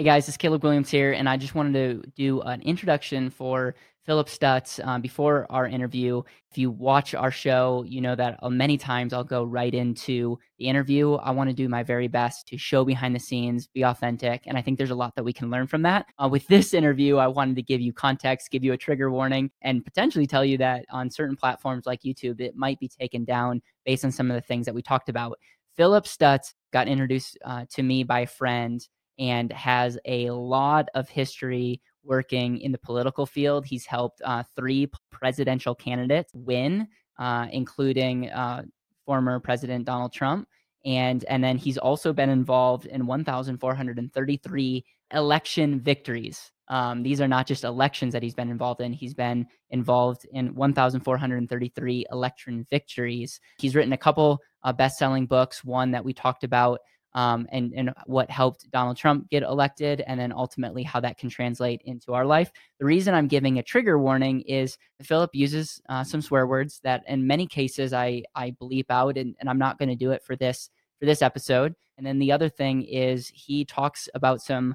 Hey guys, it's Caleb Williams here, and I just wanted to do an introduction for Philip Stutts um, before our interview. If you watch our show, you know that uh, many times I'll go right into the interview. I want to do my very best to show behind the scenes, be authentic, and I think there's a lot that we can learn from that. Uh, with this interview, I wanted to give you context, give you a trigger warning, and potentially tell you that on certain platforms like YouTube, it might be taken down based on some of the things that we talked about. Philip Stutts got introduced uh, to me by a friend and has a lot of history working in the political field. He's helped uh, three presidential candidates win, uh, including uh, former President Donald Trump. And, and then he's also been involved in 1,433 election victories. Um, these are not just elections that he's been involved in. He's been involved in 1,433 election victories. He's written a couple uh, best selling books, one that we talked about um, and and what helped Donald Trump get elected, and then ultimately how that can translate into our life. The reason I'm giving a trigger warning is Philip uses uh, some swear words that, in many cases, I I bleep out, and, and I'm not going to do it for this for this episode. And then the other thing is he talks about some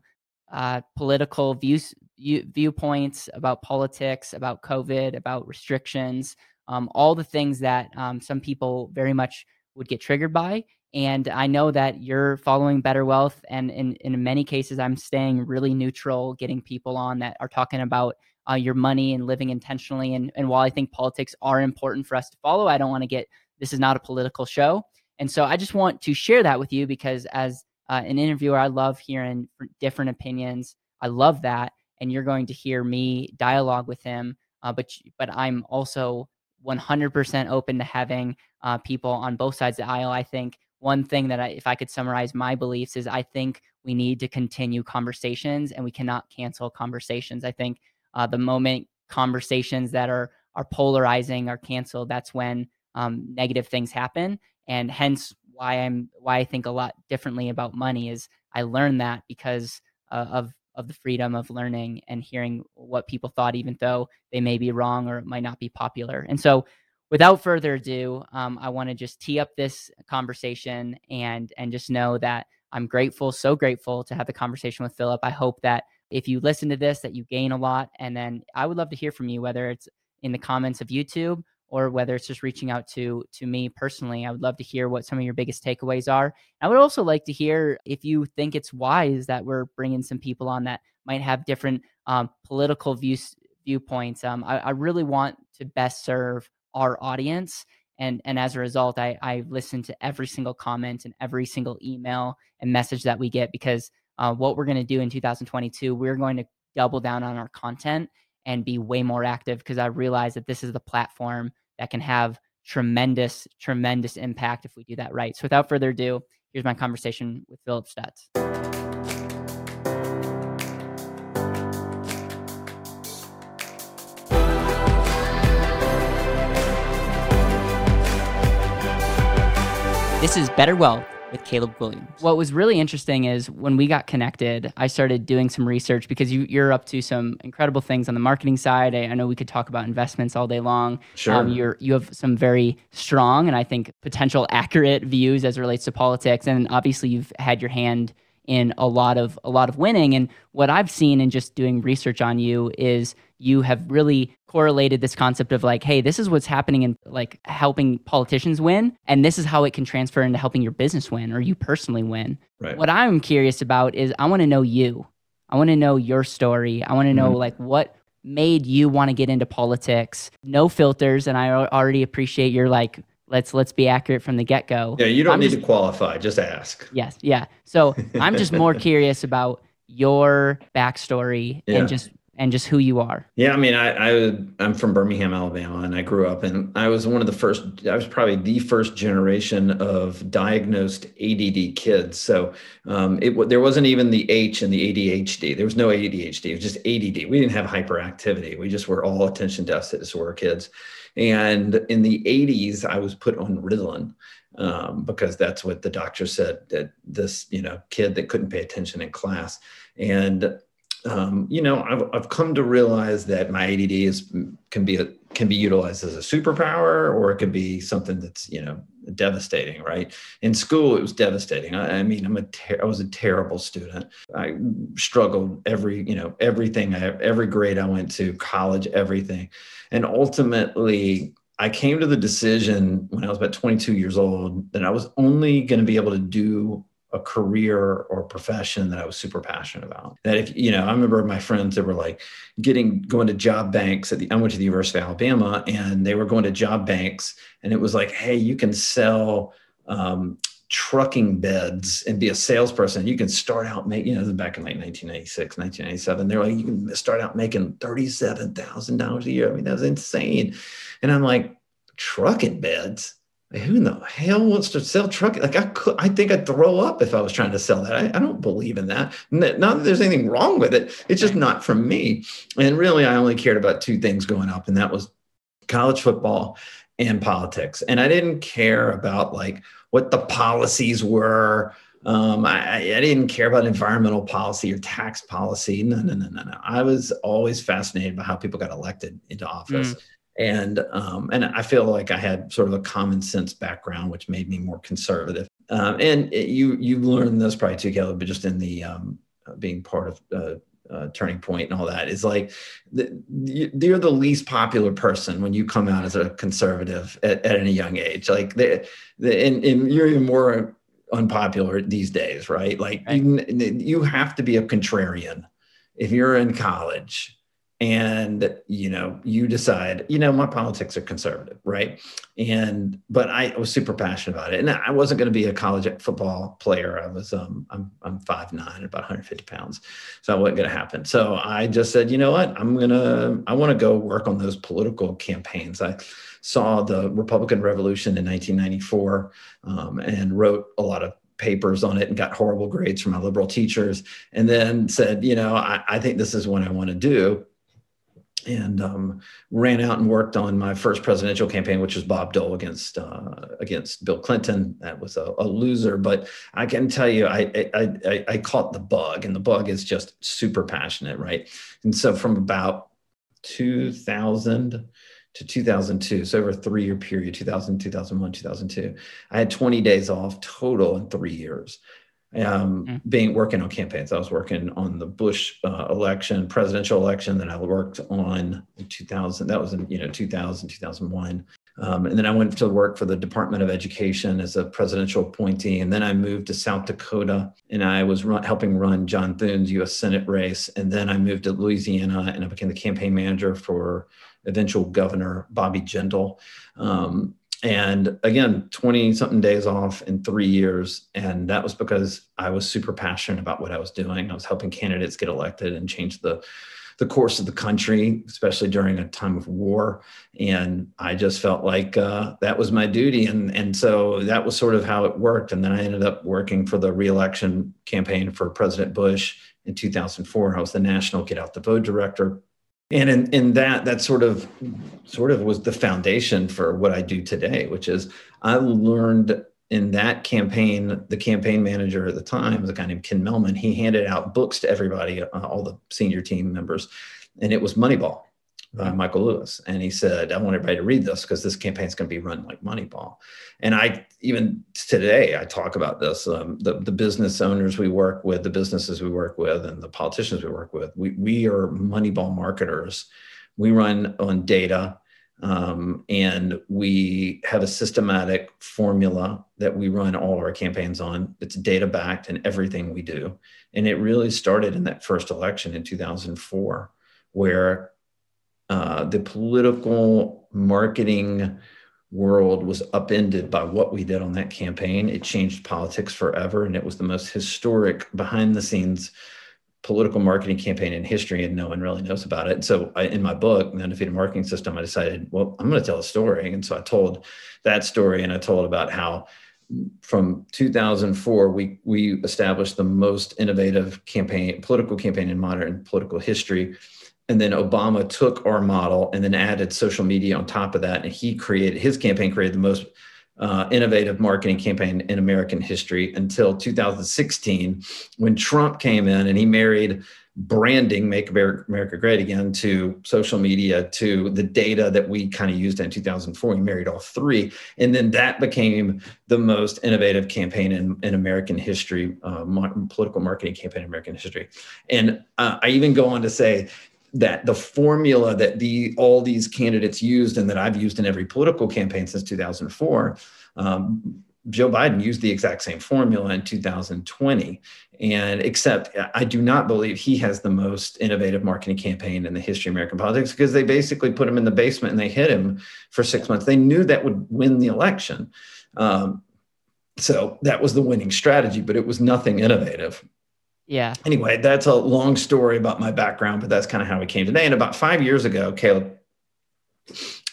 uh, political views viewpoints about politics, about COVID, about restrictions, um, all the things that um, some people very much would get triggered by and I know that you're following Better Wealth. And in, in many cases, I'm staying really neutral, getting people on that are talking about uh, your money and living intentionally. And, and while I think politics are important for us to follow, I don't want to get this is not a political show. And so I just want to share that with you because as uh, an interviewer, I love hearing different opinions. I love that. And you're going to hear me dialogue with him. Uh, but but I'm also 100% open to having uh, people on both sides of the aisle. I think one thing that I, if I could summarize my beliefs is I think we need to continue conversations and we cannot cancel conversations. I think uh, the moment conversations that are are polarizing are canceled, that's when um, negative things happen. And hence why I'm why I think a lot differently about money is I learned that because uh, of of the freedom of learning and hearing what people thought, even though they may be wrong or it might not be popular. And so without further ado, um, I want to just tee up this conversation and and just know that I'm grateful, so grateful to have the conversation with Philip. I hope that if you listen to this, that you gain a lot, and then I would love to hear from you, whether it's in the comments of YouTube or whether it's just reaching out to to me personally. I would love to hear what some of your biggest takeaways are. I would also like to hear if you think it's wise that we're bringing some people on that might have different um, political views viewpoints. Um, I, I really want to best serve our audience and and as a result i i listen to every single comment and every single email and message that we get because uh, what we're going to do in 2022 we're going to double down on our content and be way more active because i realize that this is the platform that can have tremendous tremendous impact if we do that right. So without further ado here's my conversation with philip stutts This is Better Wealth with Caleb Williams. What was really interesting is when we got connected, I started doing some research because you, are up to some incredible things on the marketing side. I, I know we could talk about investments all day long. Sure. Um, you're you have some very strong and I think potential accurate views as relates to politics, and obviously you've had your hand in a lot of a lot of winning. And what I've seen in just doing research on you is you have really correlated this concept of like, hey, this is what's happening in like helping politicians win, and this is how it can transfer into helping your business win or you personally win. Right. What I'm curious about is I want to know you. I want to know your story. I want to know mm-hmm. like what made you want to get into politics. No filters, and I already appreciate your like let's let's be accurate from the get-go. Yeah you don't I'm need just, to qualify just ask. Yes yeah. So i'm just more curious about your backstory yeah. and just and just who you are. Yeah i mean I, I i'm from birmingham alabama and i grew up and i was one of the first i was probably the first generation of diagnosed add kids. So um, it there wasn't even the h in the adhd there was no adhd it was just add we didn't have hyperactivity. We just were all attention deficit disorder kids and in the 80s, I was put on Ritalin um, because that's what the doctor said that this, you know, kid that couldn't pay attention in class. And um, you know, I've, I've come to realize that my ADD is can be a, can be utilized as a superpower, or it could be something that's you know devastating. Right? In school, it was devastating. I, I mean, I'm a ter- I was a terrible student. I struggled every you know everything. I, every grade I went to, college, everything, and ultimately. I came to the decision when I was about 22 years old that I was only going to be able to do a career or a profession that I was super passionate about. That if you know, I remember my friends that were like getting going to job banks at the I went to the University of Alabama and they were going to job banks and it was like, hey, you can sell um, trucking beds and be a salesperson. You can start out making, you know, back in like 1996, 1997. They're like, you can start out making $37,000 a year. I mean, that was insane. And I'm like, trucking beds? Who in the hell wants to sell truck? Like I could, I think I'd throw up if I was trying to sell that. I, I, don't believe in that. Not that there's anything wrong with it. It's just not for me. And really, I only cared about two things going up, and that was college football and politics. And I didn't care about like what the policies were. Um, I, I didn't care about environmental policy or tax policy. No, no, no, no, no. I was always fascinated by how people got elected into office. Mm and um, and I feel like I had sort of a common sense background, which made me more conservative. Um, and it, you you learned this probably too, Caleb, but just in the um, being part of uh, uh, Turning Point and all that is like the, you're the least popular person when you come out as a conservative at, at any young age. Like the, the and, and you're even more unpopular these days, right? Like right. You, you have to be a contrarian if you're in college and you know you decide you know my politics are conservative right? And but i was super passionate about it. And i wasn't going to be a college football player. I was um i'm i'm five nine about 150 pounds. So that wasn't going to happen. So i just said you know what? I'm gonna i want to go work on those political campaigns. I saw the republican revolution in 1994 um, and wrote a lot of papers on it and got horrible grades from my liberal teachers and then said you know i, I think this is what i want to do and um, ran out and worked on my first presidential campaign, which was Bob Dole against uh, against Bill Clinton. That was a, a, loser, but I can tell you, I, I, I I caught the bug, and the bug is just super passionate, right? And so from about 2000 to 2002, so over a three year period, 2000, 2001, 2002, I had 20 days off total in three years um, mm-hmm. being working on campaigns. I was working on the Bush uh, election, presidential election that I worked on in 2000. That was in you know 2000, 2001. Um, and then I went to work for the Department of Education as a presidential appointee. And then I moved to South Dakota and I was run, helping run John Thune's US Senate race. And then I moved to Louisiana and I became the campaign manager for eventual Governor Bobby Jindal. Um, and again 20 something days off in three years. And that was because i was super passionate about what i was doing. I was helping candidates get elected and change the the course of the country especially during a time of war. And i just felt like uh, that was my duty. And and so that was sort of how it worked. And then i ended up working for the reelection campaign for president bush in 2004 i was the national get out the vote director and in, in that that sort of sort of was the foundation for what i do today which is i learned in that campaign the campaign manager at the time was a guy named ken mehlman he handed out books to everybody uh, all the senior team members and it was moneyball by Michael Lewis. And he said, I want everybody to read this because this campaign is going to be run like Moneyball. And I, even today, I talk about this. Um, the, the business owners we work with, the businesses we work with, and the politicians we work with, we, we are Moneyball marketers. We run on data um, and we have a systematic formula that we run all our campaigns on. It's data backed in everything we do. And it really started in that first election in 2004, where uh, the political marketing world was upended by what we did on that campaign. It changed politics forever, and it was the most historic behind the scenes political marketing campaign in history, and no one really knows about it. So, I, in my book, The Undefeated Marketing System, I decided, well, I'm going to tell a story. And so I told that story, and I told about how from 2004 we we established the most innovative campaign political campaign in modern political history and then Obama took our model and then added social media on top of that. And he created his campaign created the most uh, innovative marketing campaign in American history until 2016, when Trump came in and he married branding, make America great again, to social media, to the data that we kind of used in 2004. He married all three. And then that became the most innovative campaign in, in American history, uh, political marketing campaign in American history. And uh, I even go on to say, that the formula that the all these candidates used and that I've used in every political campaign since 2004 um, Joe Biden used the exact same formula in 2020. And except I do not believe he has the most innovative marketing campaign in the history of American politics because they basically put him in the basement and they hit him for six months. They knew that would win the election. Um, so that was the winning strategy, but it was nothing innovative. Yeah. Anyway, that's a long story about my background, but that's kind of how we came today. And about five years ago, Caleb,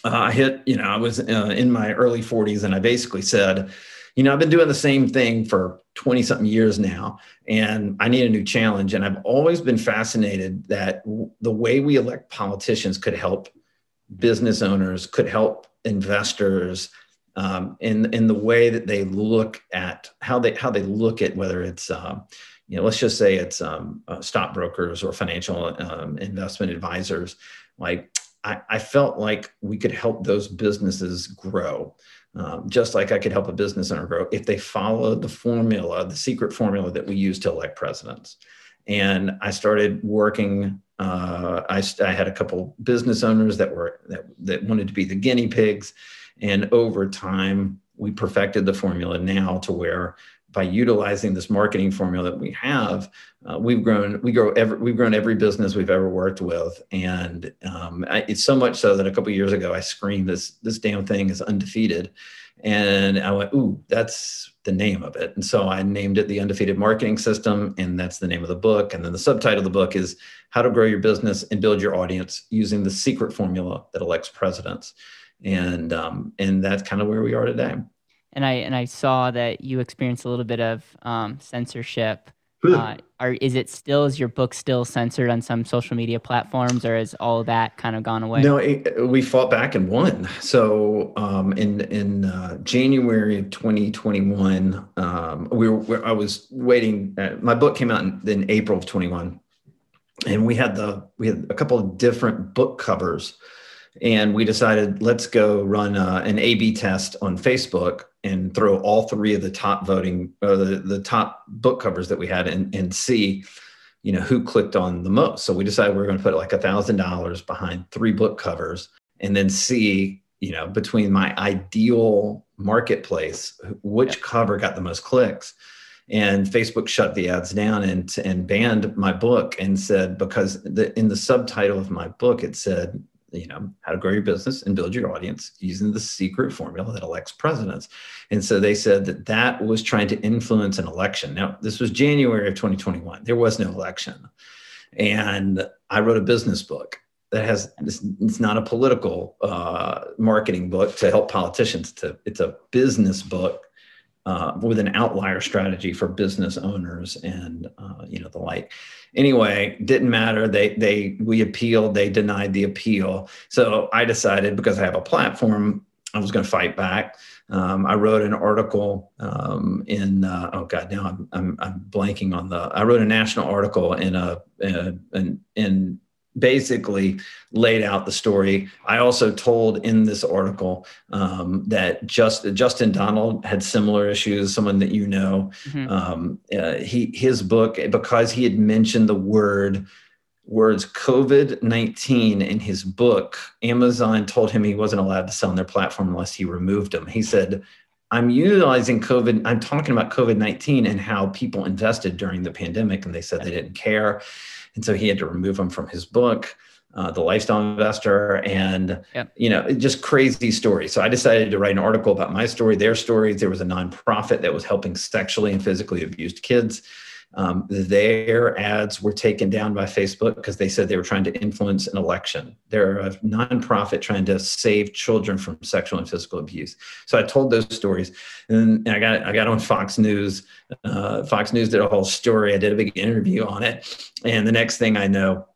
uh, I hit, you know, I was uh, in my early 40s and I basically said, you know, I've been doing the same thing for 20 something years now, and I need a new challenge. And I've always been fascinated that w- the way we elect politicians could help business owners, could help investors. Um, in in the way that they look at how they how they look at whether it's uh, you know let's just say it's um, uh, stockbrokers or financial um, investment advisors like I, I, felt like we could help those businesses grow um, just like I could help a business owner grow if they followed the formula, the secret formula that we use to elect presidents. And I started working. Uh, I, I had a couple business owners that were that, that wanted to be the guinea pigs, and over time we perfected the formula now to where by utilizing this marketing formula that we have, uh, we've grown. We grow every. We've grown every business we've ever worked with, and um, I, it's so much so that a couple years ago I screamed, "This this damn thing is undefeated," and I went, "Ooh, that's the name of it." And so I named it the Undefeated Marketing System, and that's the name of the book. And then the subtitle of the book is "How to Grow Your Business and Build Your Audience Using the Secret Formula That Elects Presidents," and um, and that's kind of where we are today and I and I saw that you experienced a little bit of um, censorship. Uh, are is it still is your book still censored on some social media platforms, or has all that kind of gone away? No, it, we fought back and won. So um, in in uh, January of 2021, um, we were I was waiting. Uh, my book came out in, in April of 21, and we had the we had a couple of different book covers and we decided let's go run uh, an A/B test on Facebook and throw all three of the top voting, uh, the the top book covers that we had, and and see, you know, who clicked on the most. So we decided we are going to put like a thousand dollars behind three book covers, and then see, you know, between my ideal marketplace, which yeah. cover got the most clicks and Facebook shut the ads down and and banned my book and said because the, in the subtitle of my book it said you know how to grow your business and build your audience using the secret formula that elects presidents. And so they said that that was trying to influence an election. Now this was january of 2021 there was no election. And i wrote a business book that has it's not a political uh, marketing book to help politicians. To it's a business book uh, with an outlier strategy for business owners and uh, you know the like. Anyway, didn't matter. They they we appealed. They denied the appeal. So I decided because I have a platform, I was going to fight back. Um, I wrote an article um, in uh, oh god now I'm, I'm, I'm blanking on the I wrote a national article in a in, in, in basically laid out the story. I also told in this article um, that just Justin Donald had similar issues. Someone that you know, mm-hmm. um, uh, he his book because he had mentioned the word words COVID nineteen in his book. Amazon told him he wasn't allowed to sell on their platform unless he removed them. He said. I'm utilizing COVID. I'm talking about COVID 19 and how people invested during the pandemic, and they said they didn't care and so he had to remove them from his book uh, the lifestyle investor and yep. you know just crazy stories. So i decided to write an article about my story their stories there was a nonprofit that was helping sexually and physically abused kids um, their ads were taken down by Facebook because they said they were trying to influence an election. They're a nonprofit trying to save children from sexual and physical abuse. So I told those stories, and I got I got on Fox News. Uh, Fox News did a whole story. I did a big interview on it, and the next thing I know,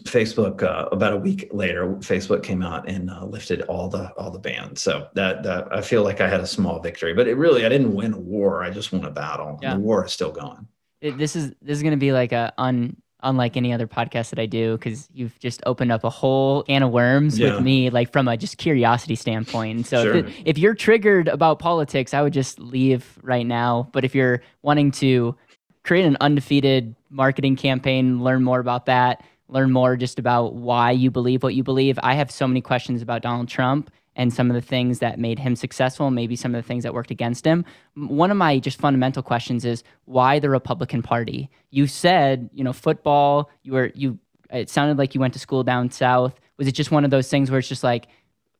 Facebook uh, about a week later, Facebook came out and uh, lifted all the all the bans. So that that I feel like I had a small victory, but it really I didn't win a war. I just won a battle. Yeah. The war is still going. It, this is this is going to be like a un unlike any other podcast that I do because you've just opened up a whole can of worms yeah. with me, like from a just curiosity standpoint. And so, sure. if, it, if you're triggered about politics, I would just leave right now. But if you're wanting to create an undefeated marketing campaign, learn more about that learn more just about why you believe what you believe. I have so many questions about Donald Trump and some of the things that made him successful, maybe some of the things that worked against him. One of my just fundamental questions is why the Republican Party? You said, you know, football, you were you it sounded like you went to school down south. Was it just one of those things where it's just like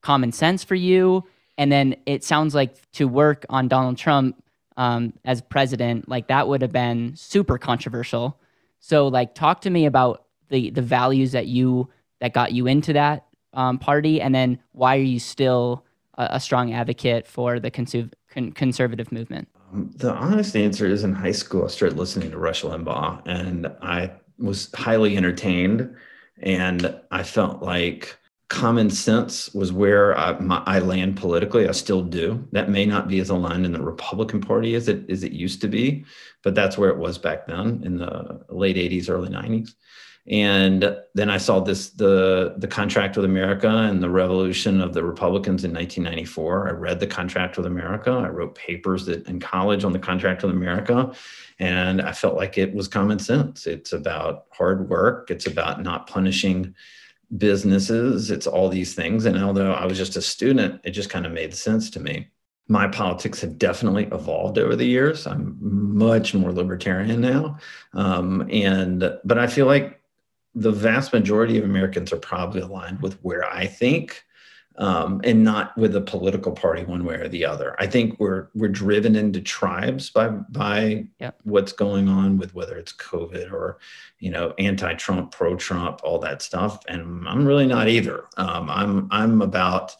common sense for you? And then it sounds like to work on Donald Trump um, as president, like that would have been super controversial. So, like, talk to me about the the values that you that got you into that um, party, and then why are you still a, a strong advocate for the consu- con- conservative movement? Um, the honest answer is in high school, I started listening to Rush Limbaugh, and I was highly entertained, and I felt like common sense was where I, my, I, land politically. I still do. That may not be as aligned in the Republican Party as it as it used to be, but that's where it was back then in the late '80s, early '90s and then I saw this the the contract with America and the revolution of the Republicans in 1994. I read the contract with America. I wrote papers that in college on the contract with America, and I felt like it was common sense. It's about hard work. It's about not punishing businesses. It's all these things. And although I was just a student, it just kind of made sense to me. My politics have definitely evolved over the years. I'm much more libertarian now, um, and but I feel like the vast majority of Americans are probably aligned with where I think, um, and not with a political party one way or the other. I think we're we're driven into tribes by by yep. what's going on with whether it's COVID or you know anti-Trump, pro-Trump, all that stuff. And I'm really not either. Um, I'm I'm about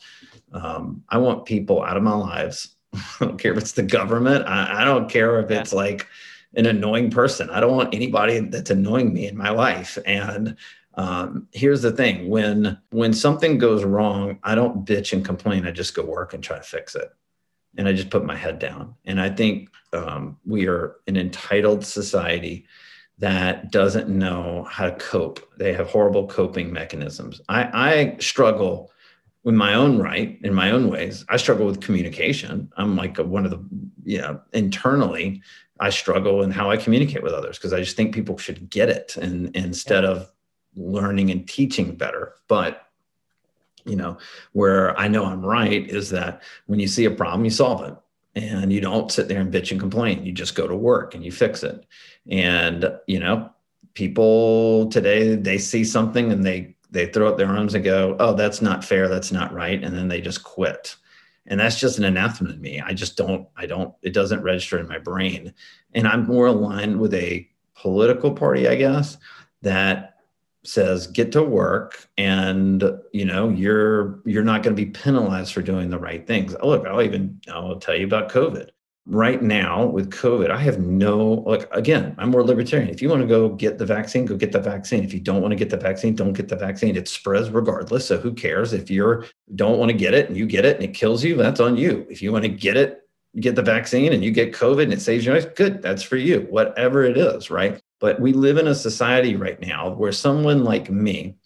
um, I want people out of my lives. I don't care if it's the government. I, I don't care if yeah. it's like an annoying person. I don't want anybody that's annoying me in my life. And um, here's the thing: when when something goes wrong, I don't bitch and complain. I just go work and try to fix it, and I just put my head down. And I think um, we are an entitled society that doesn't know how to cope. They have horrible coping mechanisms. I, I struggle with my own right in my own ways. I struggle with communication. I'm like a, one of the, you know, internally I struggle in how I communicate with others because I just think people should get it and, instead of learning and teaching better. But you know, where I know I'm right is that when you see a problem, you solve it. And you don't sit there and bitch and complain. You just go to work and you fix it. And, you know, people today, they see something and they they throw up their arms and go, oh, that's not fair, that's not right. And then they just quit and that's just an anathema to me. I just don't i don't it doesn't register in my brain. And i'm more aligned with a political party i guess that says get to work and you know you're you're not going to be penalized for doing the right things. Look i'll even i'll tell you about covid right now with COVID, I have no, like, again, I'm more libertarian. If you want to go get the vaccine, go get the vaccine. If you don't want to get the vaccine, don't get the vaccine. It spreads regardless. So who cares if you don't want to get it and you get it and it kills you, that's on you. If you want to get it, get the vaccine and you get COVID and it saves your life, good, that's for you, whatever it is, right? But we live in a society right now where someone like me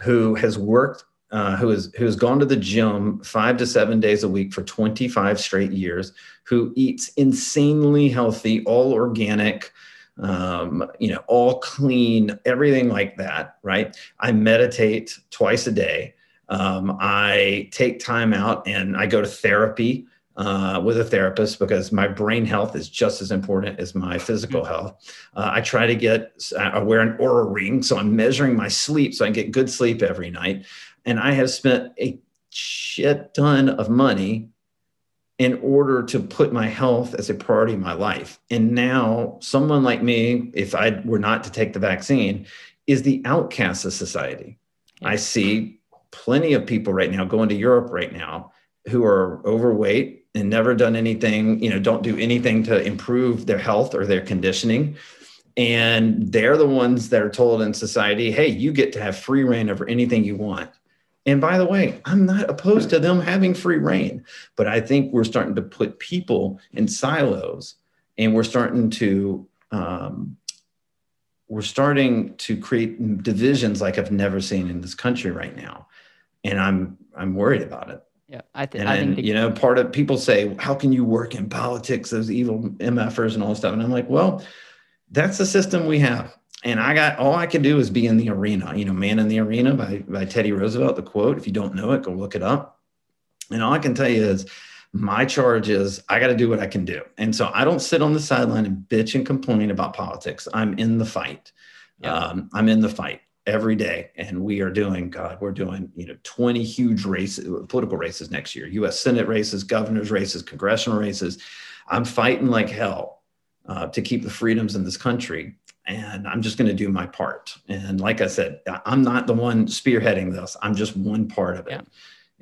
who has worked uh, who has who has gone to the gym five to seven days a week for 25 straight years, who eats insanely healthy, all organic, um, you know, all clean, everything like that. Right? I meditate twice a day. Um, I take time out and I go to therapy uh, with a therapist because my brain health is just as important as my physical mm-hmm. health. Uh, I try to get, I wear an Oura ring, so I'm measuring my sleep so I get good sleep every night and I have spent a shit ton of money in order to put my health as a priority in my life. And now, someone like me, if I were not to take the vaccine, is the outcast of society. I see plenty of people right now going to Europe right now who are overweight and never done anything, you know, don't do anything to improve their health or their conditioning and they're the ones that are told in society, hey, you get to have free reign over anything you want. And by the way, I'm not opposed to them having free reign, but I think we're starting to put people in silos and we're starting to um, we're starting to create divisions like I've never seen in this country right now, and I'm I'm worried about it. Yeah, I, th- and, I think the- you know part of people say, how can you work in politics? Those evil mfers and all this stuff, and I'm like, well, that's the system we have. And I got all I can do is be in the arena. You know, "Man in the Arena" by by Teddy Roosevelt. The quote. If you don't know it, go look it up. And all I can tell you is my charge is I got to do what I can do. And so I don't sit on the sideline and bitch and complain about politics. I'm in the fight. Yeah. Um, I'm in the fight every day. And we are doing, God, we're doing, you know, 20 huge races, political races next year, US Senate races, governor's races, congressional races. I'm fighting like hell uh, to keep the freedoms in this country. And I'm just going to do my part. And like I said, I'm not the one spearheading this. I'm just one part of it. Yeah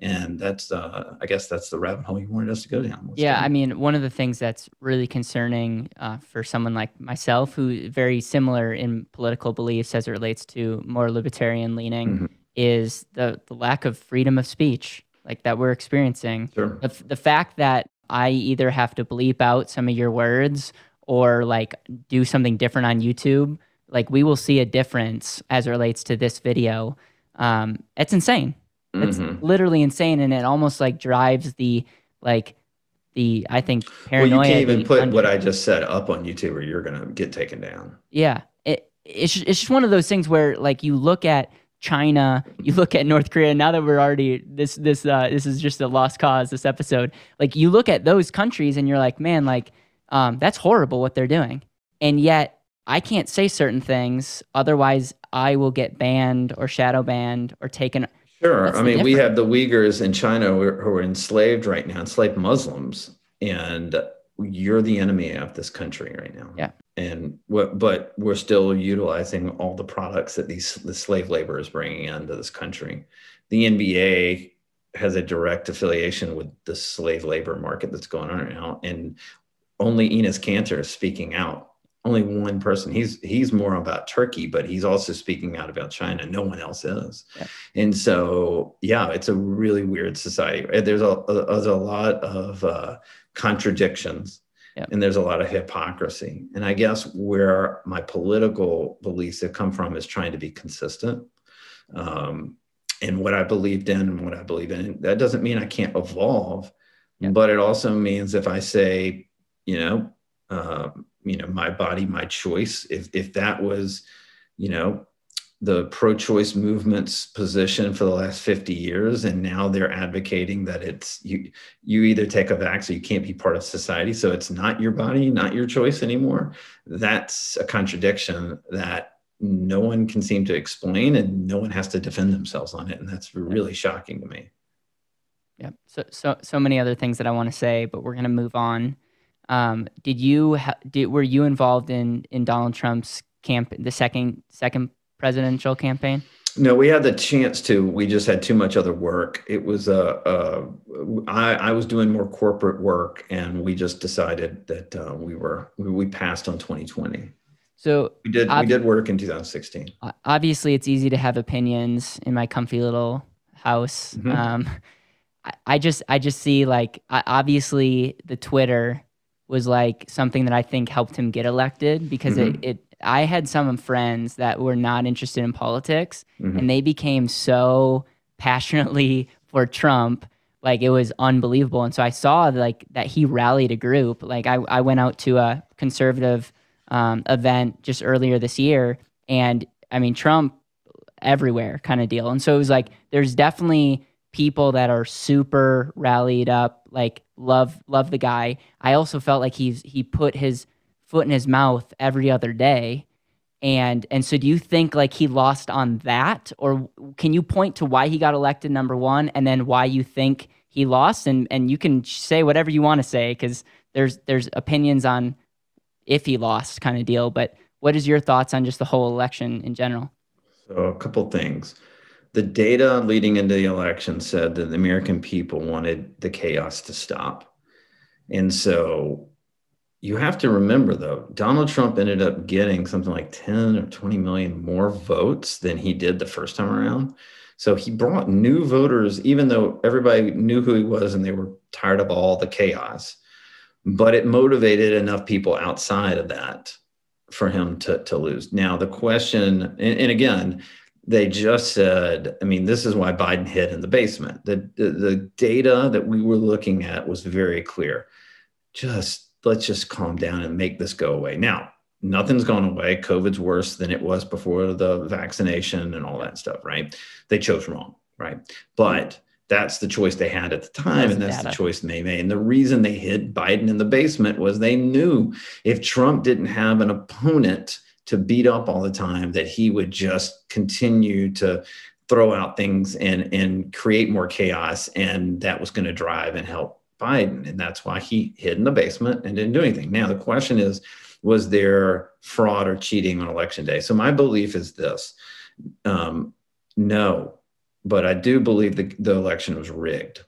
and that's uh, i guess that's the rabbit hole you wanted us to go down What's yeah i mean one of the things that's really concerning uh, for someone like myself who very similar in political beliefs as it relates to more libertarian leaning mm-hmm. is the, the lack of freedom of speech like that we're experiencing sure. the, the fact that i either have to bleep out some of your words or like do something different on youtube like we will see a difference as it relates to this video um, it's insane it's mm-hmm. literally insane, and it almost like drives the like the I think paranoia. Well, you can't even put under- what I just said up on YouTube, or you're gonna get taken down. Yeah, it it's it's just one of those things where like you look at China, you look at North Korea. Now that we're already this this uh, this is just a lost cause. This episode, like you look at those countries, and you're like, man, like um, that's horrible what they're doing, and yet I can't say certain things, otherwise I will get banned or shadow banned or taken Sure. I mean, we have the Uyghurs in China who are enslaved right now, enslaved Muslims, and you're the enemy of this country right now. Yeah. And what, but we're still utilizing all the products that these the slave labor is bringing into this country. The NBA has a direct affiliation with the slave labor market that's going on right now, and only Enes Kanter is speaking out only one person. He's he's more about Turkey, but he's also speaking out about China. No one else is, yeah. and so yeah, it's a really weird society. There's a, there's a lot of uh, contradictions, yeah. and there's a lot of hypocrisy. And I guess where my political beliefs have come from is trying to be consistent. Um, and what I believed in and what I believe in. That doesn't mean I can't evolve, yeah. but it also means if I say, you know, uh, you know my body my choice. If if that was you know the pro-choice movement's position for the last 50 years and now they're advocating that it's you you either take a vax or you can't be part of society so it's not your body not your choice anymore that's a contradiction that no one can seem to explain and no one has to defend themselves on it and that's really shocking to me. Yeah. So so so many other things that i want to say but we're going to move on um, did you ha- did were you involved in in Donald Trump's camp the second second presidential campaign? No, we had the chance to. We just had too much other work. It was uh, uh I, I was doing more corporate work, and we just decided that uh, we were we, we passed on 2020. So we did ob- we did work in 2016. Obviously, it's easy to have opinions in my comfy little house. Mm-hmm. Um, I, I just I just see like obviously the Twitter was like something that I think helped him get elected because mm-hmm. it, it I had some friends that were not interested in politics mm-hmm. and they became so passionately for Trump like it was unbelievable and so I saw like that he rallied a group like I, I went out to a conservative um, event just earlier this year and I mean Trump everywhere kind of deal and so it was like there's definitely people that are super rallied up, like love love the guy. I also felt like he's he put his foot in his mouth every other day. And and so do you think like he lost on that or can you point to why he got elected number 1 and then why you think he lost and and you can say whatever you want to say cuz there's there's opinions on if he lost kind of deal, but what is your thoughts on just the whole election in general? So a couple things the data leading into the election said that the American people wanted the chaos to stop. And so you have to remember though, Donald Trump ended up getting something like 10 or 20 million more votes than he did the first time around. So he brought new voters, even though everybody knew who he was and they were tired of all the chaos. But it motivated enough people outside of that for him to, to lose. Now, the question, and, and again, they just said, I mean, this is why Biden hid in the basement. The, the, the data that we were looking at was very clear. Just let's just calm down and make this go away. Now, nothing's gone away. COVID's worse than it was before the vaccination and all that stuff, right? They chose wrong, right? But that's the choice they had at the time, that's and that's data. the choice they made. And the reason they hid Biden in the basement was they knew if Trump didn't have an opponent to beat up all the time, that he would just continue to throw out things and and create more chaos, and that was going to drive and help Biden. And that's why he hid in the basement and didn't do anything. Now, the question is was there fraud or cheating on election day? So, my belief is this um, no, but I do believe the, the election was rigged.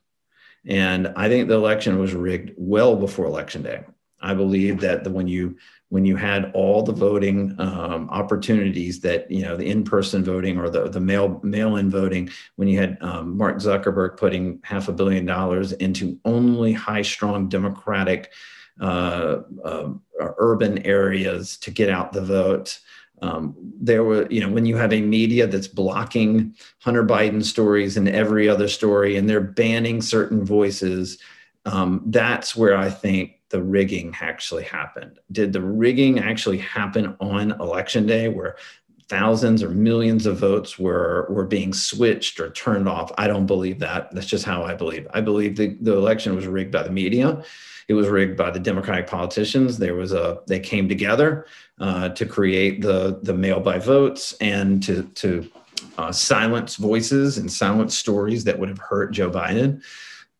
And I think the election was rigged well before election day. I believe that the, when you when you had all the voting um, opportunities that you know the in-person voting or the the mail mail-in voting, when you had um, Mark Zuckerberg putting half a billion dollars into only high-strung Democratic uh, uh, urban areas to get out the vote. Um, there were, you know, when you have a media that's blocking Hunter Biden stories and every other story, and they're banning certain voices, um, that's where I think the rigging actually happened. Did the rigging actually happen on election day where thousands or millions of votes were were being switched or turned off? I don't believe that. That's just how I believe. I believe the, the election was rigged by the media. It was rigged by the Democratic politicians. There was a they came together uh, to create the the mail by votes and to to uh, silence voices and silence stories that would have hurt Joe Biden.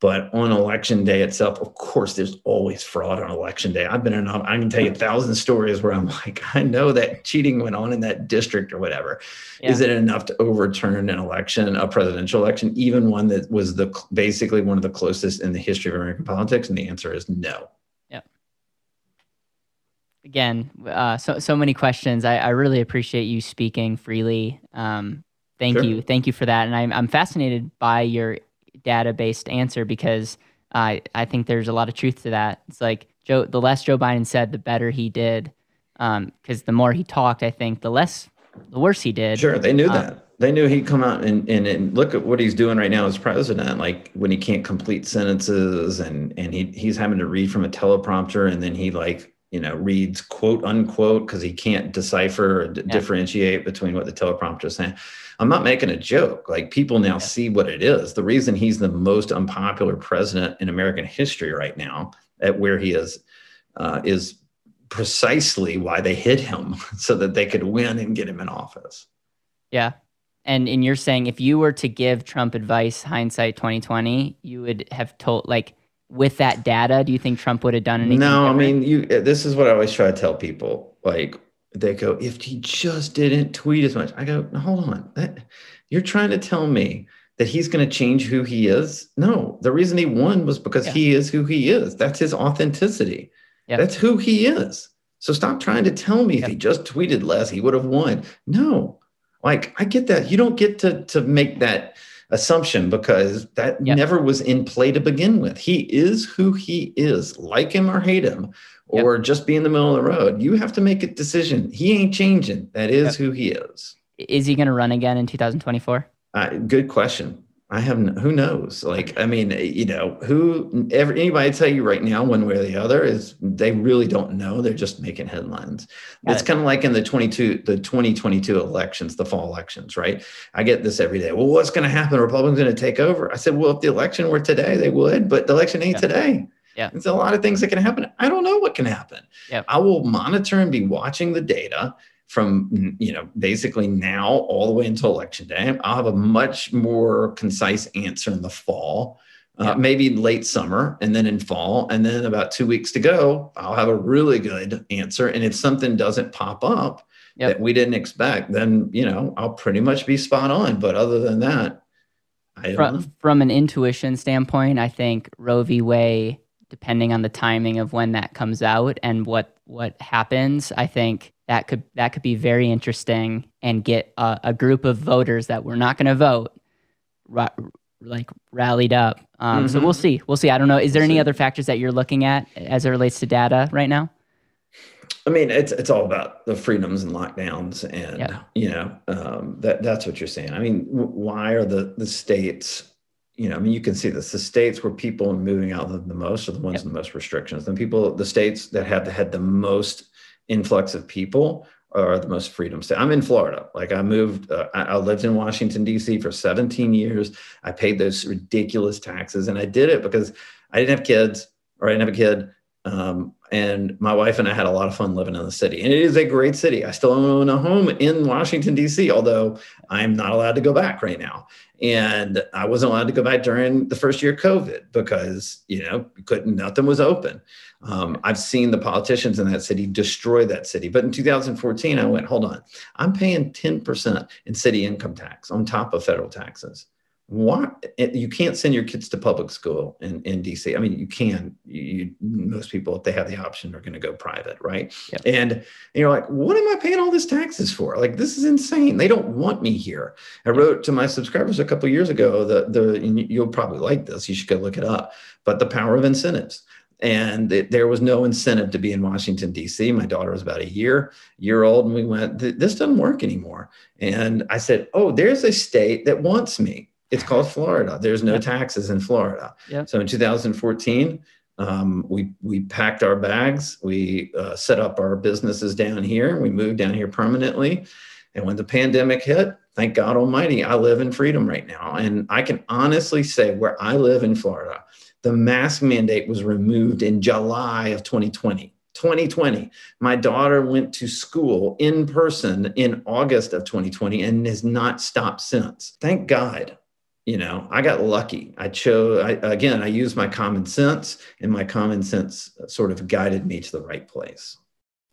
But on election day itself, of course, there's always fraud on election day. I've been in, I can tell you a thousand stories where I'm like, I know that cheating went on in that district or whatever. Yeah. Is it enough to overturn an election, a presidential election, even one that was the basically one of the closest in the history of American politics? And the answer is no. Yeah. Again, uh, so so many questions. I, I really appreciate you speaking freely. Um, thank sure. you, thank you for that. And I'm I'm fascinated by your data based answer because I I think there's a lot of truth to that. It's like Joe, the less Joe Biden said, the better he did. Because um, the more he talked, I think the less, the worse he did. Sure, they knew um, that. They knew he'd come out and, and, and look at what he's doing right now as president. Like when he can't complete sentences and and he he's having to read from a teleprompter and then he like you know reads quote unquote because he can't decipher or d- yeah. differentiate between what the teleprompter is saying I'm not making a joke. Like people now yeah. see what it is. The reason he's the most unpopular president in American history right now, at where he is, uh, is precisely why they hit him so that they could win and get him in office. Yeah. And and you're saying if you were to give Trump advice, hindsight 2020, you would have told like with that data, do you think Trump would have done anything? No, different? I mean, you. This is what I always try to tell people. Like, they go, if he just didn't tweet as much. I go, hold on. That, you're trying to tell me that he's going to change who he is? No, the reason he won was because yeah. he is who he is. That's his authenticity. Yeah. That's who he is. So stop trying to tell me yeah. if he just tweeted less, he would have won. No, like I get that. You don't get to to make that assumption because that never was in play to begin with. He is who he is, like him or hate him or yep. just be in the middle of the road. You have to make a decision. He ain't changing. That is yep. who he is. Is he going to run again in 2024? Uh, good question. I have who knows. Like, I mean, you know, who ever anybody tell you right now, one way or the other, is they really don't know. They're just making headlines. Got it's it. kind of like in the 22, the 2022 elections, the fall elections, right? I get this every day. Well, what's going to happen? Republicans going to take over. I said, well, if the election were today, they would, but the election ain't yeah. today. Yeah. There's a lot of things that can happen. I don't know what can happen. Yeah. I will monitor and be watching the data from you know basically now all the way until election day. I'll have a much more concise answer in the fall. Uh, maybe late summer and then in fall and then about two weeks to go i'll have a really good answer and if something doesn't pop up yep. that we didn't expect then you know i'll pretty much be spot on but other than that from, from, an intuition standpoint i think roe v wade depending on the timing of when that comes out and what what happens, I think that could that could be very interesting and get a, a group of voters that were not going to vote ra- like rallied up. Um, mm-hmm. So we'll see. We'll see. I don't know. Is there any other factors that you're looking at as it relates to data right now? I mean, it's it's all about the freedoms and lockdowns, and you know um, that that's what you're saying. I mean, why are the the states? You know, I mean, you can see this. The states where people are moving out the, the most are the ones yep. with the most restrictions. The people, the states that have had the most influx of people are the most freedom state. I'm in Florida. Like I moved, uh, I, I lived in Washington D.C. for 17 years. I paid those ridiculous taxes, and I did it because I didn't have kids, or I didn't have a kid. Um, and my wife and I had a lot of fun living in the city. And it is a great city. I still own a home in Washington, D.C., although I'm not allowed to go back right now. And I wasn't allowed to go back during the first year of COVID because, you know, couldn't, nothing was open. Um, I've seen the politicians in that city destroy that city. But in 2014, I went, hold on, I'm paying 10% in city income tax on top of federal taxes why you can't send your kids to public school in, in DC. I mean, you can. You, most people, if they have the option, are going to go private, right? Yep. And you're like, what am I paying all this taxes for? Like, this is insane. They don't want me here. I wrote to my subscribers a couple years ago. The the you'll probably like this. You should go look it up. But the power of incentives and it, there was no incentive to be in Washington D.C. My daughter was about a year year old, and we went, "This doesn't work anymore." And I said, "Oh, there's a state that wants me." It's called Florida. There's no taxes in Florida. Yep. So in 2014, um, we we packed our bags. We uh, set up our businesses down here. We moved down here permanently. And when the pandemic hit, thank God Almighty, I live in freedom right now. And I can honestly say, where I live in Florida, the mask mandate was removed in July of 2020. 2020. My daughter went to school in person in August of 2020 and has not stopped since. Thank God you know i got lucky. I chose I, again i used my common sense and my common sense sort of guided me to the right place.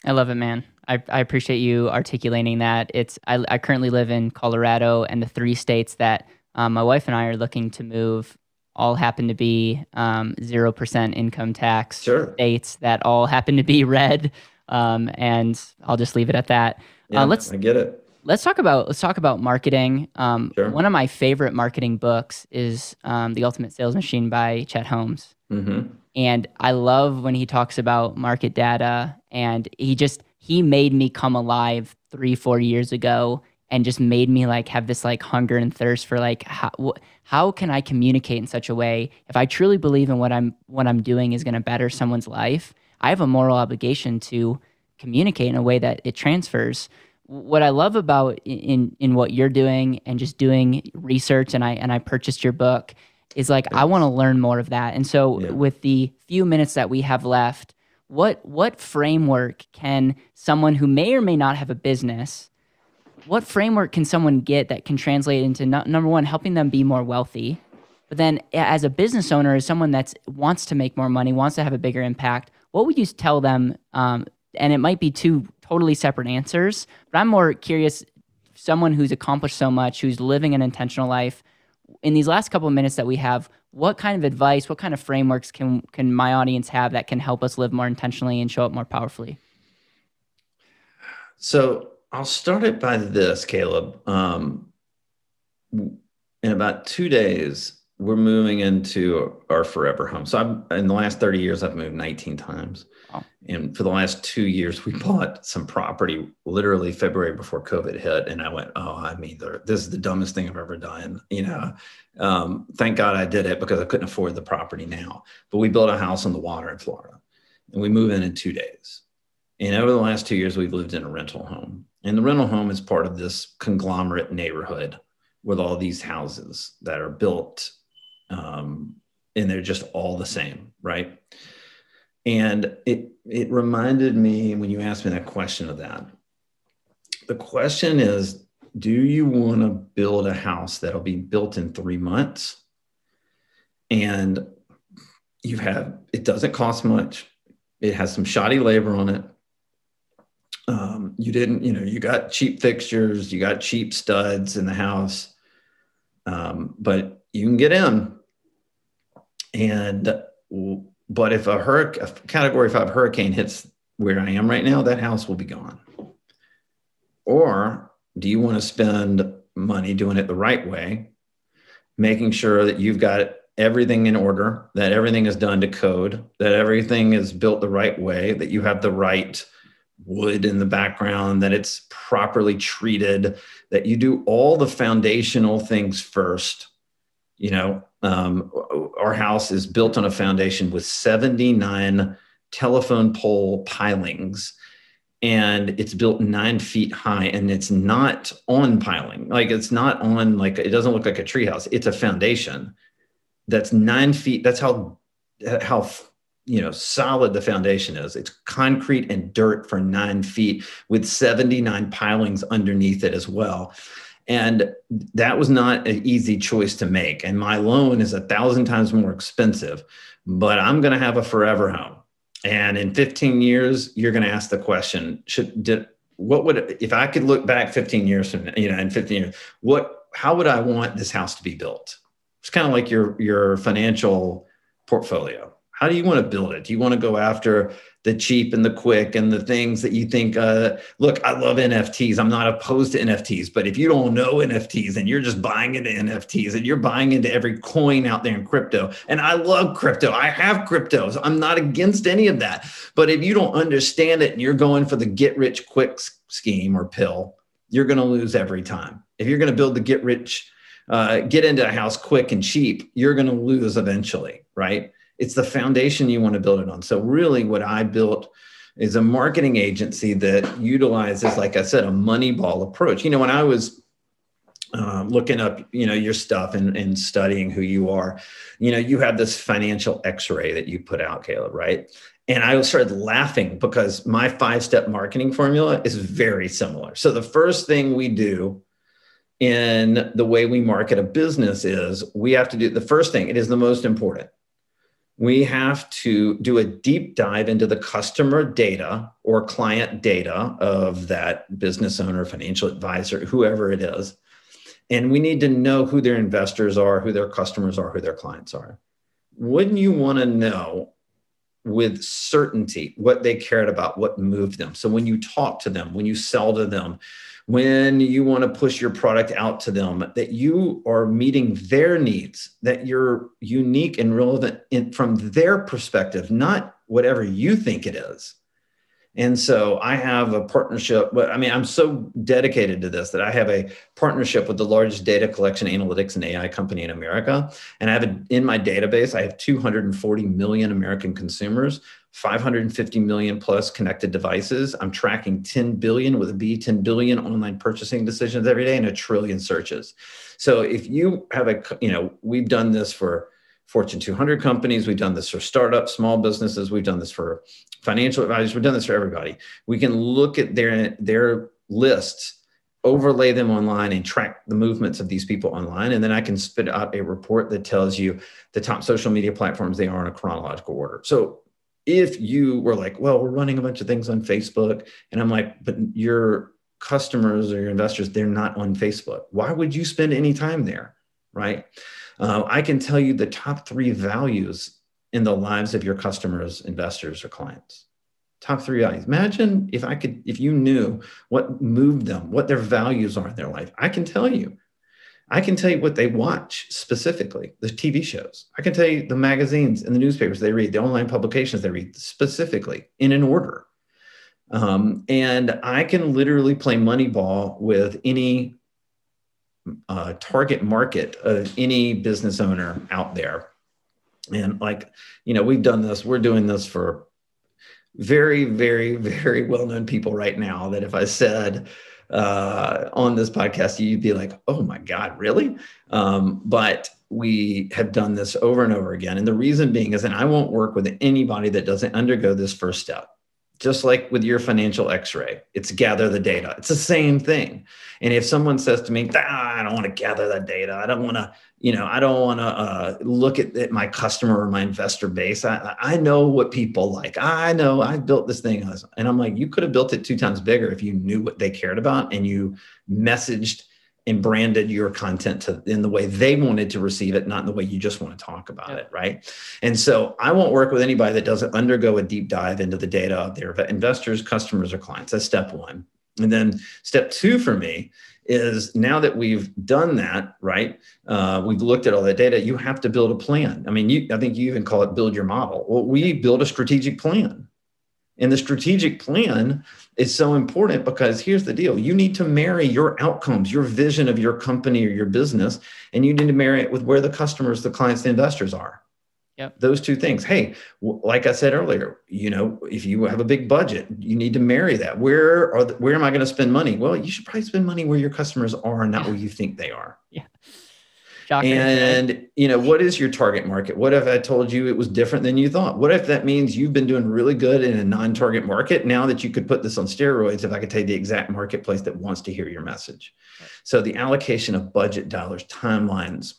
I love it man. I, I appreciate you articulating that. It's I, I currently live in colorado and the three states that um, my wife and i are looking to move all happen to be um, 0% income tax sure. states that all happen to be red. Um, and i'll just leave it at that. Uh, yeah, uh, let's i get it let's talk about let's talk about marketing. Um, sure. One of my favorite marketing books is um, The Ultimate Sales Machine by Chet Holmes, mm-hmm. and I love when he talks about market data. And he just he made me come alive three four years ago, and just made me like have this like hunger and thirst for like how wh- how can I communicate in such a way if I truly believe in what I'm what I'm doing is going to better someone's life. I have a moral obligation to communicate in a way that it transfers what I love about in in what you're doing and just doing research and I and I purchased your book is like Thanks. I want to learn more of that. And so yeah. with the few minutes that we have left, what what framework can someone who may or may not have a business what framework can someone get that can translate into no, number one helping them be more wealthy but then as a business owner as someone that wants to make more money wants to have a bigger impact what would you tell them um, and it might be two totally separate answers. But I'm more curious someone who's accomplished so much, who's living an intentional life. In these last couple of minutes that we have, what kind of advice, what kind of frameworks can can my audience have that can help us live more intentionally and show up more powerfully? So I'll start it by this, Caleb. Um, in about two days, we're moving into our forever home. So I've, in the last 30 years, I've moved 19 times. And for the last two years, we bought some property literally February before COVID hit. And I went, oh, I mean, this is the dumbest thing I've ever done. You know, um, thank God I did it because I couldn't afford the property now. But we built a house on the water in Florida and we move in in two days. And over the last two years, we've lived in a rental home. And the rental home is part of this conglomerate neighborhood with all these houses that are built um, and they're just all the same, right? And it it reminded me when you asked me that question of that. The question is, do you want to build a house that'll be built in three months? And you have it doesn't cost much. It has some shoddy labor on it. Um, you didn't, you know, you got cheap fixtures, you got cheap studs in the house, um, but you can get in. And But if a, hurricane, a category five hurricane hits where I am right now, that house will be gone. Or do you want to spend money doing it the right way, making sure that you've got everything in order, that everything is done to code, that everything is built the right way, that you have the right wood in the background, that it's properly treated, that you do all the foundational things first. You know, um, our house is built on a foundation with 79 telephone pole pilings. And it's built nine feet high and it's not on piling. Like it's not on like it doesn't look like a treehouse. It's a foundation that's nine feet that's how how you know solid the foundation is. It's concrete and dirt for nine feet with 79 pilings underneath it as well and that was not an easy choice to make. And my loan is a thousand times more expensive but i'm going to have a forever home. And in 15 years you're going to ask the question should did what would if i could look back 15 years from you know in 15 years what how would i want this house to be built? It's kind of like your your financial portfolio how do you want to build it? Do you want to go after the cheap and the quick and the things that you think uh, look i love nfts i'm not opposed to nfts but if you don't know nfts and you're just buying into nfts and you're buying into every coin out there in crypto and i love crypto i have cryptos i'm not against any of that. But if you don't understand it and you're going for the get rich quick scheme or pill you're going to lose every time. If you're going to build the get rich uh, get into a house quick and cheap you're going to lose eventually right it's the foundation you want to build it on. So really what I built is a marketing agency that utilizes, like I said, a Moneyball approach. You know, when I was uh, looking up, you know, your stuff and, and studying who you are, you know, you have this financial X-ray that you put out, Caleb, right? And I started laughing because my five-step marketing formula is very similar. So the first thing we do in the way we market a business is we have to do the first thing. It is the most important we have to do a deep dive into the customer data or client data of that business owner, financial advisor, whoever it is. And we need to know who their investors are, who their customers are, who their clients are. Wouldn't you want to know with certainty what they cared about, what moved them? So when you talk to them, when you sell to them, when you want to push your product out to them, that you are meeting their needs, that you're unique and relevant in, from their perspective, not whatever you think it is. And so I have a partnership, but I mean, I'm so dedicated to this that I have a partnership with the largest data collection analytics and AI company in America. And I have a, in my database, I have 240 million American consumers 550 million plus connected devices. I'm tracking 10 billion with a B, 10 billion online purchasing decisions every day and a trillion searches. So if you have a, you know, we've done this for Fortune 200 companies, we've done this for startups, small businesses, we've done this for financial advisors, we've done this for everybody. We can look at their their lists overlay them online and track the movements of these people online. And then I can spit out a report that tells you the top social media platforms they are in a chronological order. So if you were like, well, we're running a bunch of things on Facebook, and I'm like, but your customers or your investors, they're not on Facebook. Why would you spend any time there? Right. Uh, I can tell you the top three values in the lives of your customers, investors, or clients. Top three values. Imagine if I could, if you knew what moved them, what their values are in their life. I can tell you. I can tell you what they watch specifically, the TV shows. I can tell you the magazines and the newspapers they read, the online publications they read specifically in an order. Um, and I can literally play Moneyball with any uh, target market of any business owner out there. And like, you know, we've done this, we're doing this for very, very, very well known people right now that if I said, uh, on this podcast, you'd be like, oh my God, really? Um, but we have done this over and over again. And the reason being is that I won't work with anybody that doesn't undergo this first step. Just like with your financial x ray, it's gather the data. It's the same thing. And if someone says to me, ah, I don't want to gather that data, I don't want to you know, I don't want to uh, look at, at, my customer or my investor base. I, I know what people like. I know I built this thing. And I'm like, you could have built it two times bigger if you knew what they cared about and you messaged and branded your content to in the way they wanted to receive it, not in the way you just want to talk about yeah. it, right? And so I won't work with anybody that doesn't undergo a deep dive into the data of their investors, customers, or clients. That's step one. And then step two for me is now that we've done that, right? Uh, we've looked at all that data. You have to build a plan. I mean, you, I think you even call it build your model. Well, we build a strategic plan, and the strategic plan is so important because here's the deal: you need to marry your outcomes, your vision of your company or your business, and you need to marry it with where the customers, the clients, the investors are. Yep. Those two things. Hey, like I said earlier, you know, if you have a big budget, you need to marry that. Where are the, where am I going to spend money? Well, you should probably spend money where your customers are, not where you think they are. Yeah. And you know, what is your target market? What if I told you it was different than you thought? What if that means you've been doing really good in a non-target market? Now that you could put this on steroids, if I could tell you the exact marketplace that wants to hear your message. Right. So the allocation of budget dollars, timelines,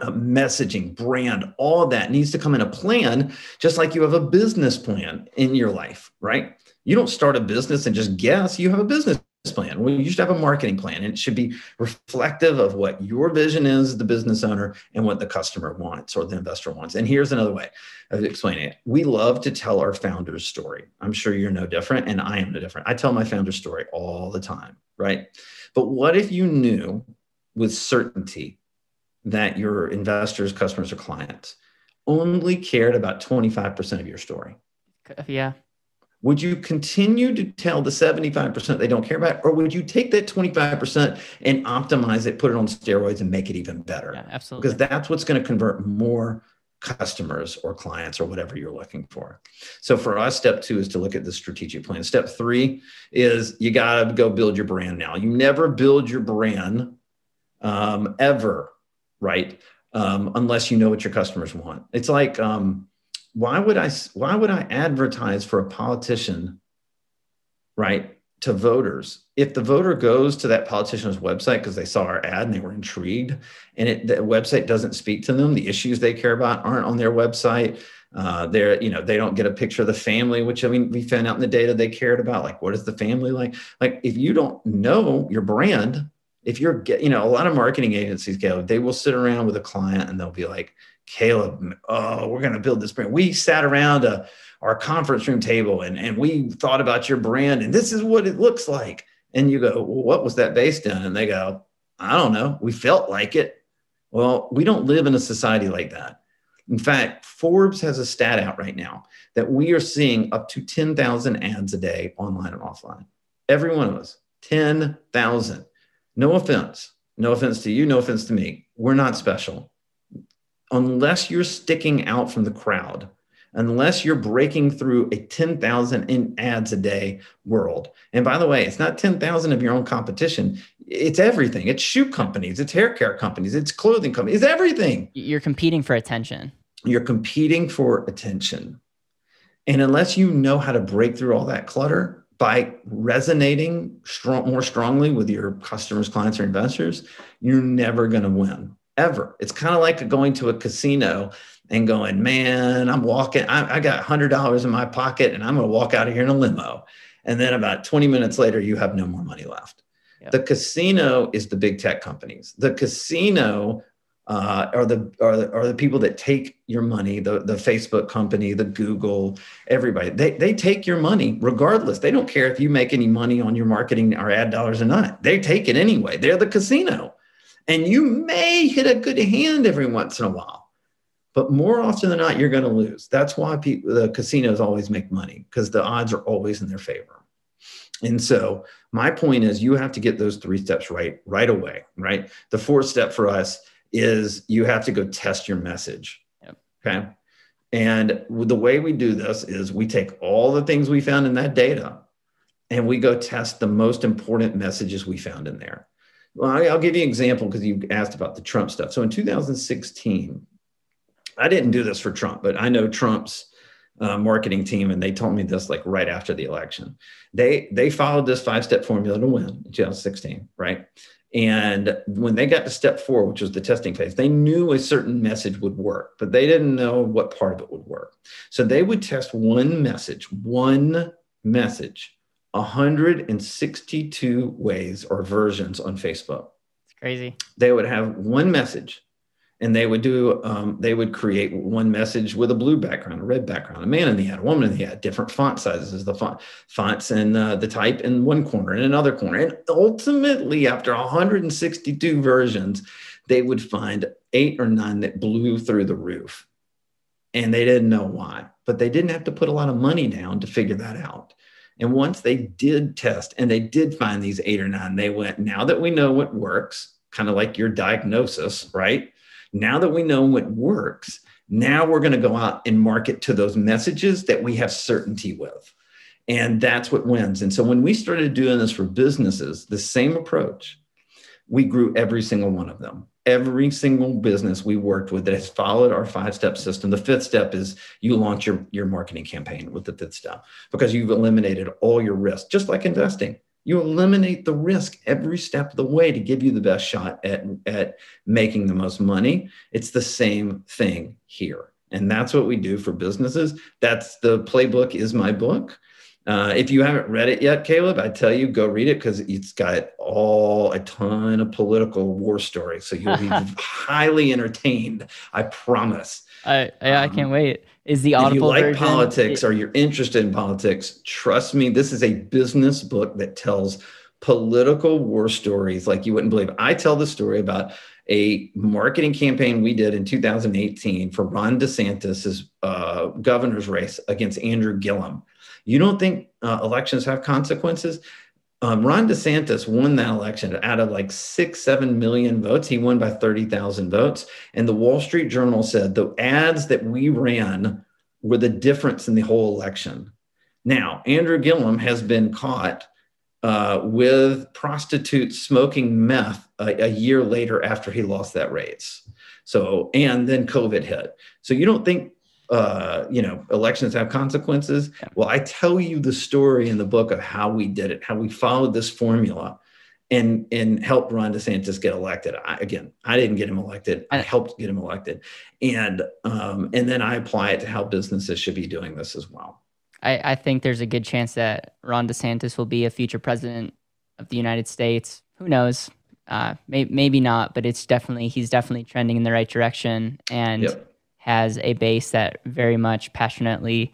uh, messaging, brand, all of that needs to come in a plan, just like you have a business plan in your life, right? You don't start a business and just guess, you have a business plan. Well, you should have a marketing plan, and it should be reflective of what your vision is, the business owner, and what the customer wants or the investor wants. And here's another way of explaining it we love to tell our founder's story. I'm sure you're no different, and I am no different. I tell my founder's story all the time, right? But what if you knew with certainty that your investors, customers, or clients only cared about 25% of your story? Yeah. Would you continue to tell the 75% they don't care about, or would you take that 25% and optimize it, put it on steroids, and make it even better? Yeah, absolutely. Because that's what's going to convert more customers or clients or whatever you're looking for. So for us, step two is to look at the strategic plan. Step three is you got to go build your brand now. You never build your brand um, ever right? Um, unless you know what your customers want. It's like, um, why would I why would I advertise for a politician, right, to voters if the voter goes to that politician's website because they saw our ad and they were intrigued, and it, the website doesn't speak to them, the issues they care about aren't on their website. Uh, they're, you know, they don't get a picture of the family, which I mean, we found out in the data they cared about. Like, what is the family like? Like, if you don't know your brand, if you're you know, a lot of marketing agencies, go, they will sit around with a client and they'll be like, Caleb, oh, we're going to build this brand. We sat around a, our conference room table and, and we thought about your brand and this is what it looks like. And you go, well, what was that based on? And they go, I don't know. We felt like it. Well, we don't live in a society like that. In fact, Forbes has a stat out right now that we are seeing up to 10,000 ads a day online and offline. Every one of us, 10,000. No offense. No offense to you. No offense to me. We're not special. Unless you're sticking out from the crowd, unless you're breaking through a 10,000 in ads a day world. And by the way, it's not 10,000 of your own competition. It's everything. It's shoe companies, it's hair care companies, it's clothing companies, it's everything. You're competing for attention. You're competing for attention. And unless you know how to break through all that clutter, by resonating strong, more strongly with your customers, clients, or investors, you're never going to win ever. It's kind of like going to a casino and going, man, I'm walking, I, I got $100 in my pocket and I'm going to walk out of here in a limo. And then about 20 minutes later, you have no more money left. Yep. The casino is the big tech companies. The casino uh, are the are the, are the people that take your money the the facebook company the google everybody they, they take your money regardless they don't care if you make any money on your marketing or ad dollars or not they take it anyway they're the casino and you may hit a good hand every once in a while but more often than not you're going to lose that's why people the casinos always make money because the odds are always in their favor and so my point is you have to get those three steps right right away right the fourth step for us is you have to go test your message. Yep. Okay. And the way we do this is we take all the things we found in that data and we go test the most important messages we found in there. Well, I'll give you an example because you asked about the Trump stuff. So in 2016, I didn't do this for Trump, but I know Trump's uh, marketing team, and they told me this like right after the election. They they followed this five step formula to win in 2016, right? And when they got to step four, which was the testing phase, they knew a certain message would work, but they didn't know what part of it would work. So they would test one message, one message, 162 ways or versions on Facebook. It's crazy. They would have one message and they would do um, they would create one message with a blue background a red background a man in the ad a woman in the ad different font sizes the font fonts and uh, the type in one corner and another corner and ultimately after 162 versions they would find eight or nine that blew through the roof and they didn't know why but they didn't have to put a lot of money down to figure that out and once they did test and they did find these eight or nine they went now that we know what works kind of like your diagnosis right now that we know what works, now we're going to go out and market to those messages that we have certainty with. And that's what wins. And so when we started doing this for businesses, the same approach, we grew every single one of them. Every single business we worked with that has followed our five step system. The fifth step is you launch your, your marketing campaign with the fifth step because you've eliminated all your risk, just like investing you eliminate the risk every step of the way to give you the best shot at, at making the most money. It's the same thing here. And that's what we do for businesses. That's the playbook is my book. Uh, if you haven't read it yet, Caleb, I tell you, go read it because it's got all a ton of political war stories. So you'll be highly entertained. I promise. I I, I can't um, wait. Is the audible if you like version, politics it, or you're interested in politics, trust me, this is a business book that tells political war stories like you wouldn't believe. I tell the story about a marketing campaign we did in 2018 for Ron DeSantis's uh, governor's race against Andrew Gillum. You don't think uh, elections have consequences? Um, Ron DeSantis won that election out of like six, seven million votes. He won by 30,000 votes. And the Wall Street Journal said the ads that we ran were the difference in the whole election. Now, Andrew Gillum has been caught uh, with prostitutes smoking meth a, a year later after he lost that race. So, and then COVID hit. So, you don't think uh, you know, elections have consequences. Well, I tell you the story in the book of how we did it, how we followed this formula and and helped Ron DeSantis get elected. I, again, I didn't get him elected. I helped get him elected, and um, and then I apply it to how businesses should be doing this as well. I, I think there's a good chance that Ron DeSantis will be a future president of the United States. Who knows? Uh, may, maybe not, but it's definitely he's definitely trending in the right direction. And yep has a base that very much passionately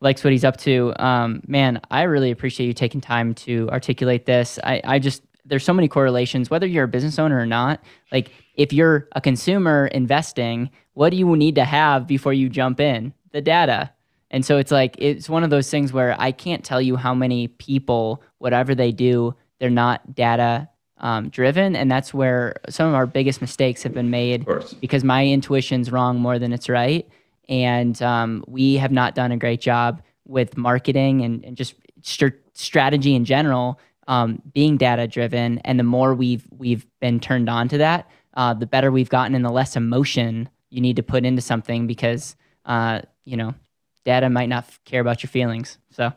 likes what he's up to. Um, man, I really appreciate you taking time to articulate this. I, I just there's so many correlations, whether you're a business owner or not. Like if you're a consumer investing, what do you need to have before you jump in? The data. And so it's like it's one of those things where I can't tell you how many people, whatever they do, they're not data um, driven, and that's where some of our biggest mistakes have been made because my intuition's wrong more than it's right, and um, we have not done a great job with marketing and, and just st- strategy in general um, being data driven. And the more we've we've been turned on to that, uh, the better we've gotten, and the less emotion you need to put into something because uh, you know data might not care about your feelings. So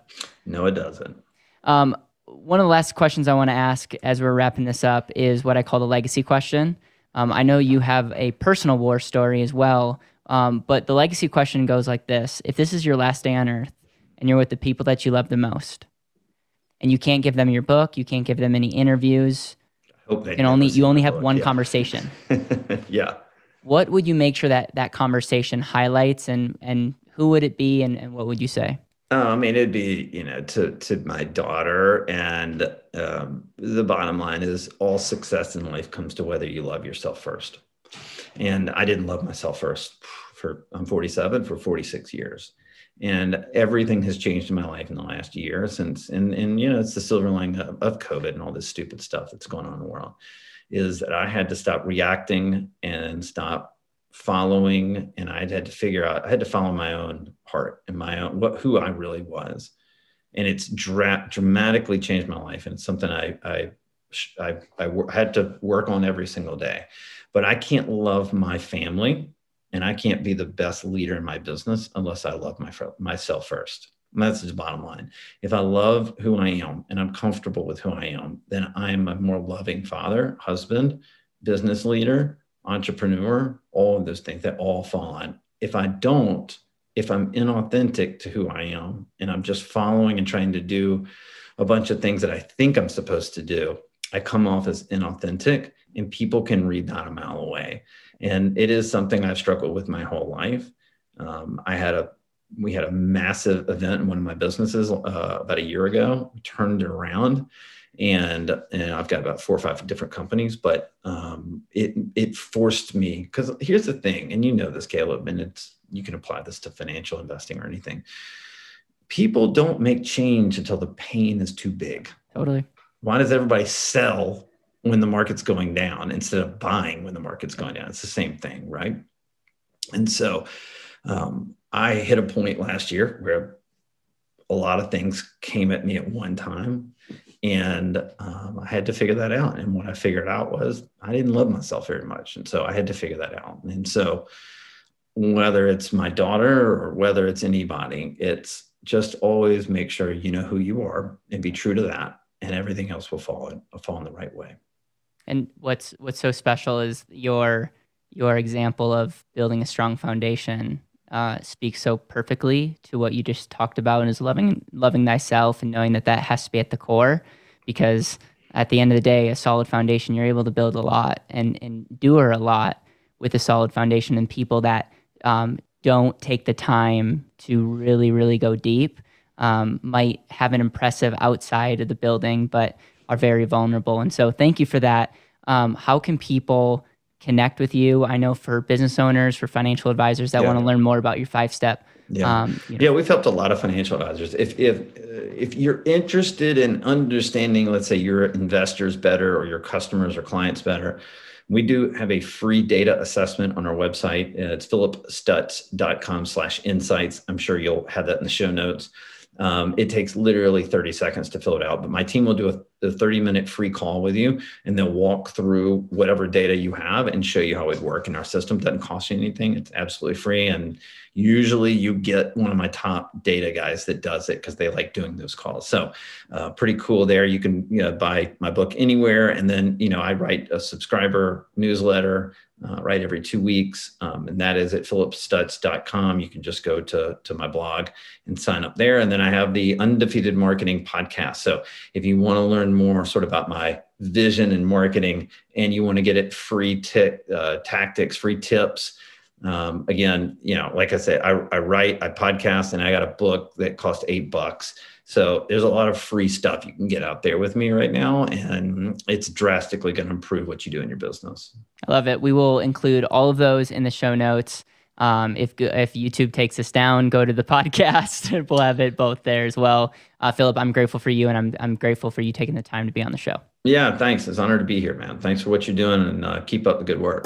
no, it doesn't. Um, one of the last questions I want to ask as we're wrapping this up is what I call the legacy question. Um, I know you have a personal war story as well, um, but the legacy question goes like this If this is your last day on earth and you're with the people that you love the most, and you can't give them your book, you can't give them any interviews, can only you only have book, one yeah. conversation. yeah. What would you make sure that that conversation highlights, and and who would it be, and, and what would you say? Oh, I mean, it'd be you know to to my daughter, and um, the bottom line is all success in life comes to whether you love yourself first. And I didn't love myself first for I'm 47 for 46 years, and everything has changed in my life in the last year since. And and you know it's the silver lining of, of COVID and all this stupid stuff that's going on in the world, is that I had to stop reacting and stop following and i had to figure out i had to follow my own heart and my own what who i really was. And it's dra- dramatically changed my life and it's something I, I I, I had to work on every single day. But i can't love my family and i can't be the best leader in my business unless i love my myself first. And that's the bottom line. If i love who i am and i'm comfortable with who i am then i'm a more loving father husband business leader entrepreneur, all of those things that all fall on. If I don't, if I'm inauthentic to who I am and I'm just following and trying to do a bunch of things that I think I'm supposed to do, I come off as inauthentic and people can read that a mile away. And it is something I've struggled with my whole life. Um, I had a we had a massive event in one of my businesses uh, about a year ago. We turned it around, and and I've got about four or five different companies. But um, it it forced me because here's the thing, and you know this, Caleb, and it's you can apply this to financial investing or anything. People don't make change until the pain is too big. Totally. Why does everybody sell when the market's going down instead of buying when the market's going down? It's the same thing, right? And so um, I hit a point last year where a lot of things came at me at one time and um, i had to figure that out. And what i figured out was i didn't love myself very much. And so i had to figure that out. And so whether it's my daughter or whether it's anybody it's just always make sure you know who you are and be true to that. And everything else will fall in, fall in the right way. And what's what's so special is your your example of building a strong foundation uh, speaks so perfectly to what you just talked about and is loving loving thyself and knowing that that has to be at the core because at the end of the day a solid foundation you're able to build a lot and endure a lot with a solid foundation and people that um, don't take the time to really really go deep um, might have an impressive outside of the building but are very vulnerable. And so thank you for that. Um, how can people connect with you. I know for business owners, for financial advisors that yeah. want to learn more about your five step. Yeah, um, you know. yeah, we've helped a lot of financial advisors. If if if you're interested in understanding, let's say your investors better or your customers or clients better, we do have a free data assessment on our website. It's philipstutts.com slash insights. I'm sure you'll have that in the show notes. Um, it takes literally 30 seconds to fill it out, but my team will do a, a, 30 minute free call with you and they'll walk through whatever data you have and show you how it work in our system. Doesn't cost you anything. It's absolutely free. And usually you get one of my top data guys that does it because they like doing those calls. So uh, pretty cool there. You can you know, buy my book anywhere. And then, you know, I write a subscriber newsletter uh, right every two weeks. Um, and that is at philipstutts.com. You can just go to, to my blog and sign up there. And then I have the Undefeated Marketing podcast. So if you want to learn more sort of about my vision and marketing and you want to get it free t- uh, tactics, free tips, um, again, you know, like I said, I, I write, I podcast, and I got a book that cost eight bucks. So there's a lot of free stuff you can get out there with me right now, and it's drastically going to improve what you do in your business. I love it. We will include all of those in the show notes. Um, if if YouTube takes us down, go to the podcast. we'll have it both there as well. Uh, Philip, I'm grateful for you, and I'm I'm grateful for you taking the time to be on the show. Yeah, thanks. It's an honor to be here, man. Thanks for what you're doing, and uh, keep up the good work.